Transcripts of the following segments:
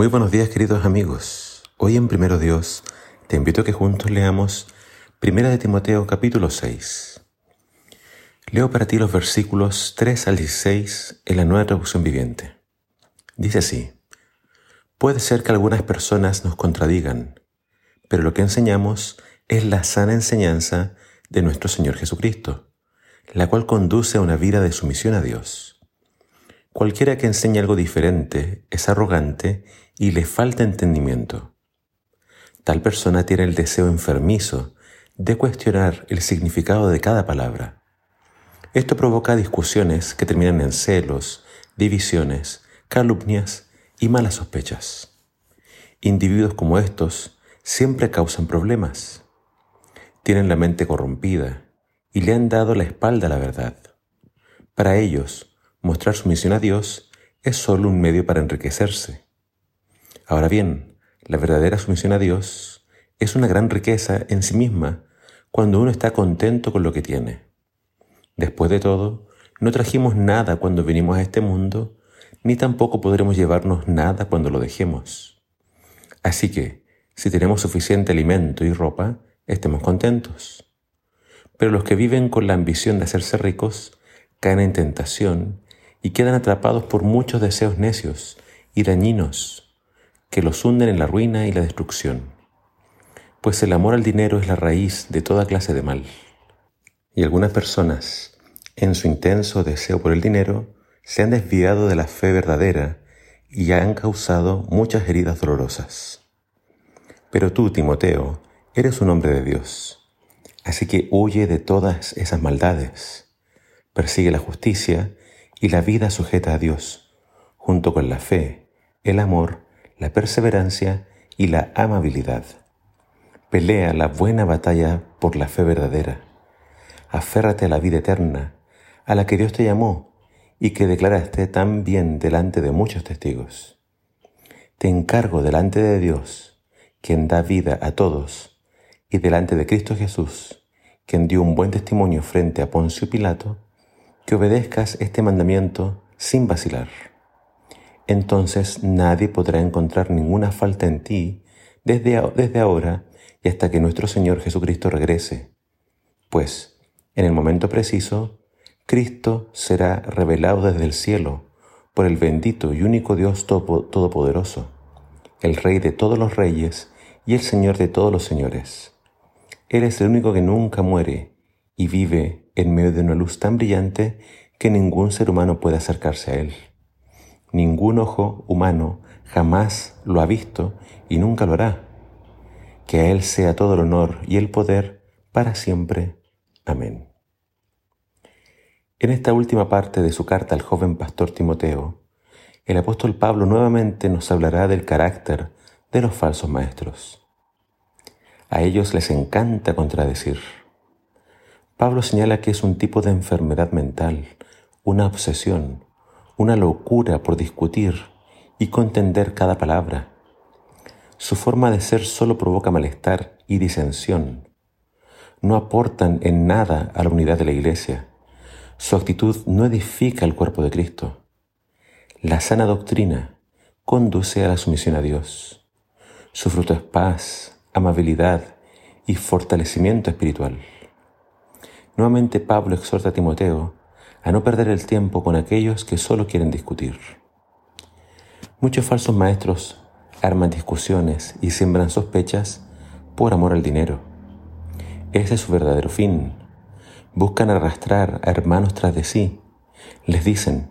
Muy buenos días queridos amigos. Hoy en Primero Dios te invito a que juntos leamos Primera de Timoteo capítulo 6. Leo para ti los versículos 3 al 16 en la nueva traducción viviente. Dice así, puede ser que algunas personas nos contradigan, pero lo que enseñamos es la sana enseñanza de nuestro Señor Jesucristo, la cual conduce a una vida de sumisión a Dios. Cualquiera que enseñe algo diferente es arrogante y le falta entendimiento. Tal persona tiene el deseo enfermizo de cuestionar el significado de cada palabra. Esto provoca discusiones que terminan en celos, divisiones, calumnias y malas sospechas. Individuos como estos siempre causan problemas. Tienen la mente corrompida y le han dado la espalda a la verdad. Para ellos, Mostrar sumisión a Dios es solo un medio para enriquecerse. Ahora bien, la verdadera sumisión a Dios es una gran riqueza en sí misma cuando uno está contento con lo que tiene. Después de todo, no trajimos nada cuando vinimos a este mundo, ni tampoco podremos llevarnos nada cuando lo dejemos. Así que, si tenemos suficiente alimento y ropa, estemos contentos. Pero los que viven con la ambición de hacerse ricos caen en tentación y quedan atrapados por muchos deseos necios y dañinos que los hunden en la ruina y la destrucción. Pues el amor al dinero es la raíz de toda clase de mal. Y algunas personas, en su intenso deseo por el dinero, se han desviado de la fe verdadera y han causado muchas heridas dolorosas. Pero tú, Timoteo, eres un hombre de Dios, así que huye de todas esas maldades. Persigue la justicia y la vida sujeta a Dios, junto con la fe, el amor, la perseverancia y la amabilidad. Pelea la buena batalla por la fe verdadera. Aférrate a la vida eterna, a la que Dios te llamó y que declaraste tan bien delante de muchos testigos. Te encargo delante de Dios, quien da vida a todos, y delante de Cristo Jesús, quien dio un buen testimonio frente a Poncio Pilato, que obedezcas este mandamiento sin vacilar. Entonces nadie podrá encontrar ninguna falta en ti desde, desde ahora y hasta que nuestro Señor Jesucristo regrese. Pues, en el momento preciso, Cristo será revelado desde el cielo por el bendito y único Dios Todopoderoso, el Rey de todos los reyes y el Señor de todos los señores. Él es el único que nunca muere y vive en medio de una luz tan brillante que ningún ser humano puede acercarse a él. Ningún ojo humano jamás lo ha visto y nunca lo hará. Que a Él sea todo el honor y el poder para siempre. Amén. En esta última parte de su carta al joven pastor Timoteo, el apóstol Pablo nuevamente nos hablará del carácter de los falsos maestros. A ellos les encanta contradecir Pablo señala que es un tipo de enfermedad mental, una obsesión, una locura por discutir y contender cada palabra. Su forma de ser solo provoca malestar y disensión. No aportan en nada a la unidad de la Iglesia. Su actitud no edifica el cuerpo de Cristo. La sana doctrina conduce a la sumisión a Dios. Su fruto es paz, amabilidad y fortalecimiento espiritual. Nuevamente Pablo exhorta a Timoteo a no perder el tiempo con aquellos que solo quieren discutir. Muchos falsos maestros arman discusiones y siembran sospechas por amor al dinero. Ese es su verdadero fin. Buscan arrastrar a hermanos tras de sí. Les dicen,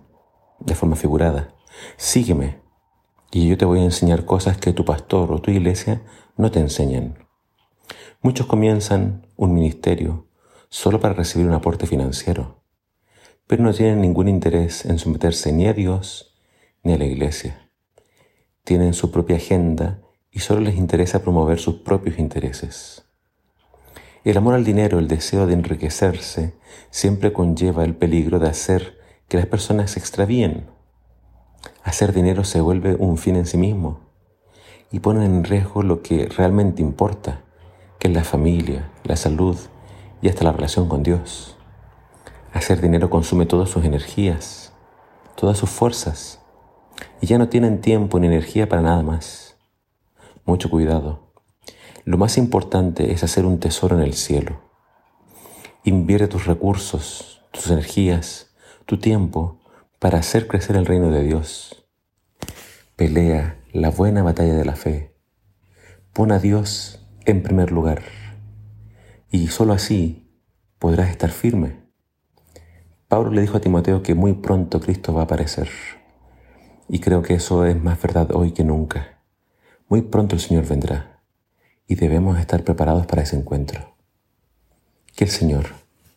de forma figurada, sígueme y yo te voy a enseñar cosas que tu pastor o tu iglesia no te enseñan. Muchos comienzan un ministerio solo para recibir un aporte financiero, pero no tienen ningún interés en someterse ni a Dios ni a la iglesia. Tienen su propia agenda y solo les interesa promover sus propios intereses. El amor al dinero, el deseo de enriquecerse, siempre conlleva el peligro de hacer que las personas se extravíen. Hacer dinero se vuelve un fin en sí mismo y pone en riesgo lo que realmente importa, que es la familia, la salud y hasta la relación con Dios. Hacer dinero consume todas sus energías, todas sus fuerzas. y ya no tienen tiempo ni energía para nada más. Mucho cuidado. Lo más importante es hacer un tesoro en el cielo. Invierte tus recursos, tus energías, tu tiempo para hacer crecer el reino de Dios. Pelea la buena batalla de la fe. Pon a Dios en primer lugar y sólo así podrás estar firme. Pablo le dijo a Timoteo que muy pronto Cristo va a aparecer. Y creo que eso es más verdad hoy que nunca. Muy pronto el Señor vendrá y debemos estar preparados para ese encuentro. Que el Señor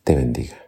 te bendiga.